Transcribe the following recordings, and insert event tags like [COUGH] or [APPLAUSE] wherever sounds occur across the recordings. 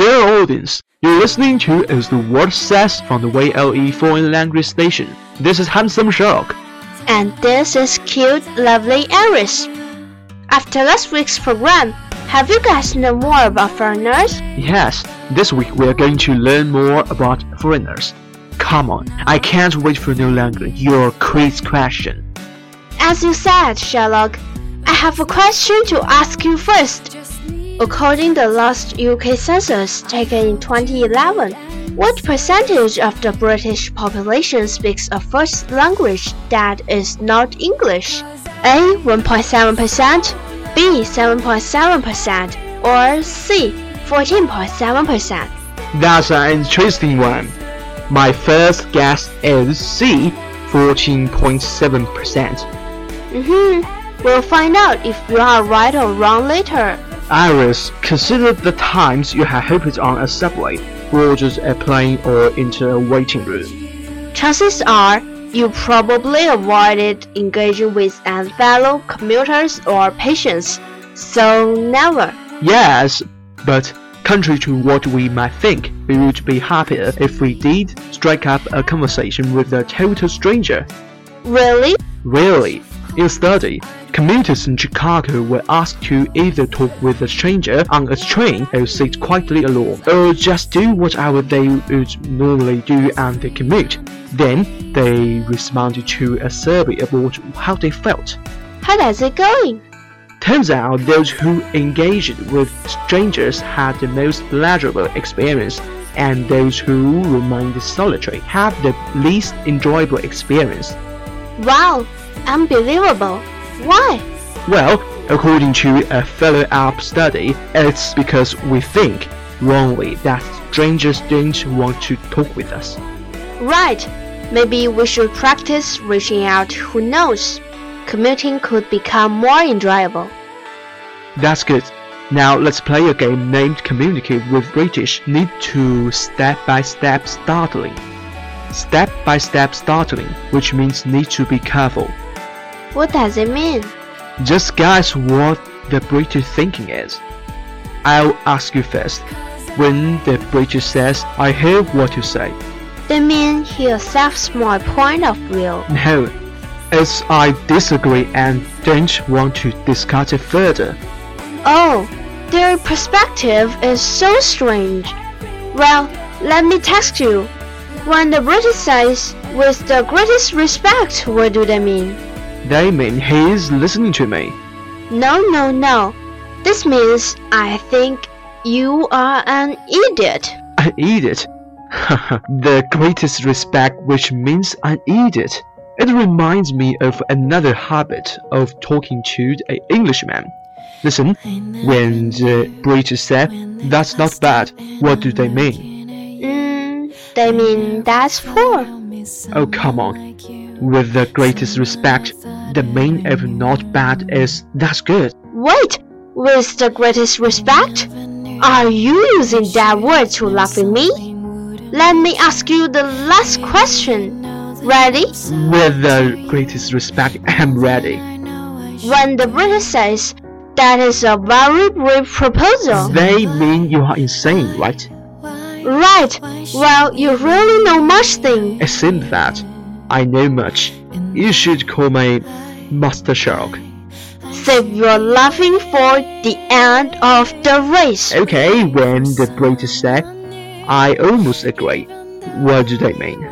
Dear audience, you're listening to As the Word Says from the YLE Foreign Language Station. This is Handsome Sherlock. And this is cute, lovely Iris. After last week's program, have you guys known more about foreigners? Yes, this week we are going to learn more about foreigners. Come on, I can't wait for no longer your quiz question. As you said, Sherlock, I have a question to ask you first. According to the last UK census taken in 2011, what percentage of the British population speaks a first language that is not English? A 1.7%, B 7.7%, or C 14.7%? That's an interesting one. My first guess is C, 14.7%. Mm-hmm. We'll find out if you are right or wrong later. Iris, consider the times you have hopped on a subway, boarded a plane, or into a waiting room. Chances are you probably avoided engaging with fellow commuters or patients, so never. Yes, but contrary to what we might think, we would be happier if we did strike up a conversation with a total stranger. Really? Really, in a study, commuters in Chicago were asked to either talk with a stranger on a train or sit quietly alone, or just do whatever they would normally do on the commute. Then they responded to a survey about how they felt. How does it going? Turns out those who engaged with strangers had the most pleasurable experience, and those who remained solitary had the least enjoyable experience. Wow, unbelievable. Why? Well, according to a follow-up study, it's because we think wrongly that strangers don't want to talk with us. Right. Maybe we should practice reaching out. Who knows? Commuting could become more enjoyable. That's good. Now let's play a game named Communicate with British Need to Step-by-Step Startling. Step-by-step startling, which means need to be careful. What does it mean? Just guess what the British thinking is. I'll ask you first. When the British says, I hear what you say. They mean he accepts my point of view. No, it's I disagree and don't want to discuss it further. Oh, their perspective is so strange. Well, let me text you. When the British says, with the greatest respect, what do they mean? They mean he is listening to me. No, no, no. This means I think you are an idiot. An idiot. [LAUGHS] the greatest respect, which means an idiot. It reminds me of another habit of talking to an Englishman. Listen, when the British say, that's not bad, what do they mean? Mm, they mean that's poor. Oh, come on. With the greatest respect, the main if not bad is that's good. Wait, with the greatest respect? Are you using that word to laugh at me? Let me ask you the last question. Ready? With the greatest respect, I'm ready. When the British says that is a very brave proposal. They mean you are insane, right? Right. Well, you really know much thing. It seems that I know much. You should call me Master Sherlock. Save your laughing for the end of the race. Okay, when the British say, I almost agree. What do they mean?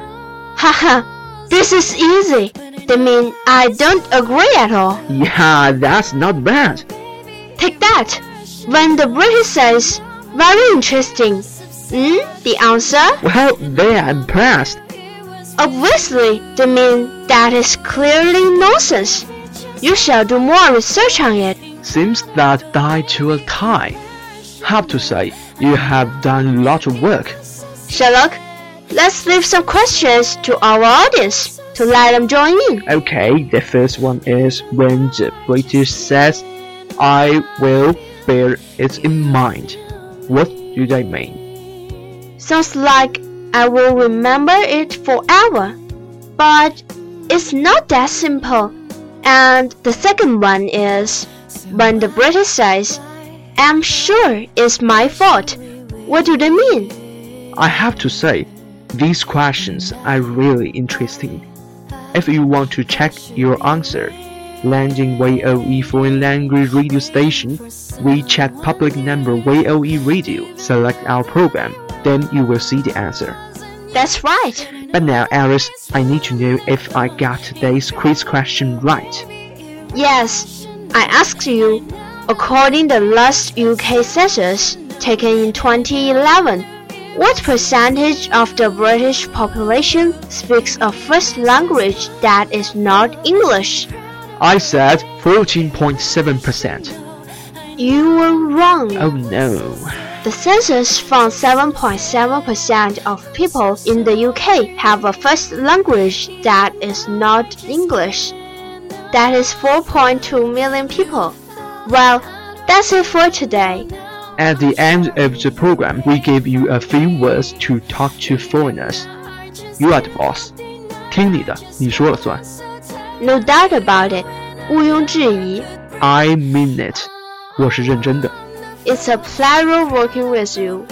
Haha, this is easy. They mean I don't agree at all. Yeah, that's not bad. Take that. When the British says, very interesting. Hmm, the answer? Well, they are impressed. Obviously, they mean that is clearly nonsense. You shall do more research on it. Seems that died to a tie. Have to say, you have done a lot of work. Sherlock, let's leave some questions to our audience to let them join in. Okay, the first one is when the British says, I will bear it in mind. What do they mean? Sounds like I will remember it forever. But it's not that simple. And the second one is when the British says, I'm sure it's my fault. What do they mean? I have to say, these questions are really interesting. If you want to check your answer, landing VOE foreign language radio station, we check public number VOE radio, select our program, then you will see the answer. That's right. But now, Alice, I need to know if I got today's quiz question right. Yes, I asked you, according to the last UK census taken in 2011, what percentage of the British population speaks a first language that is not English? I said 14.7%. You were wrong. Oh no. The census found 7.7% of people in the UK have a first language that is not English. That is 4.2 million people. Well, that's it for today. At the end of the program, we give you a few words to talk to foreigners. You are the boss. 听你的，你说了算。 No doubt about it. 毋庸置疑. I mean it. 我是认真的。 It's a pleasure working with you.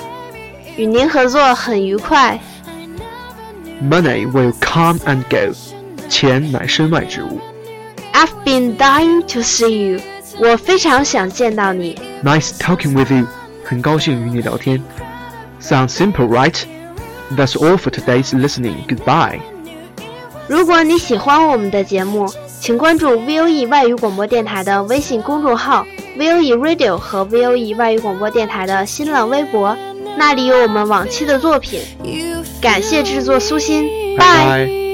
与您合作很愉快。 Money will come and go. 钱乃身外之物。 I've been dying to see you. 我非常想见到你。 Nice talking with you. 很高兴与你聊天。Sounds simple, right? That's all for today's listening. Goodbye. 如果你喜欢我们的节目，请关注 VOE 外语广播电台的微信公众号 VOE Radio 和 VOE 外语广播电台的新浪微博，那里有我们往期的作品。感谢制作苏欣，拜。Bye.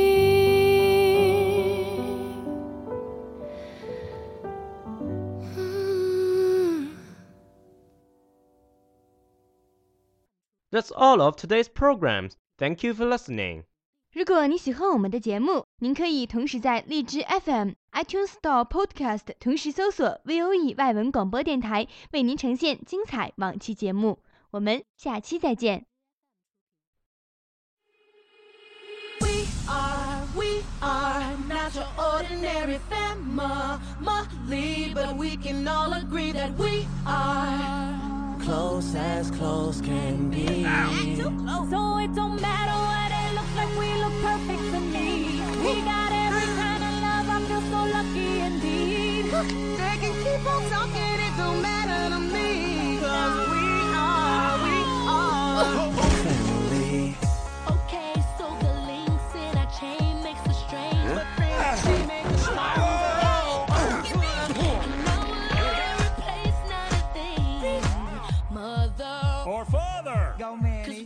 That's all of today's programs. Thank you for listening. 如果你喜欢我们的节目，您可以同时在荔枝 FM、iTunes Store、Podcast 同时搜索 VOE 外文广播电台，为您呈现精彩往期节目。我们下期再见。We are, we are not your ordinary family, but we can all agree that we are close as close can be. So it don't matter what like we look perfect for me. We got every kind of love, I feel so lucky indeed. They can keep on talking, it don't matter to me. Cause we are, we are. Family. Okay, so the links in our chain makes a strain. But then makes a smile. Or father! Go, Manny.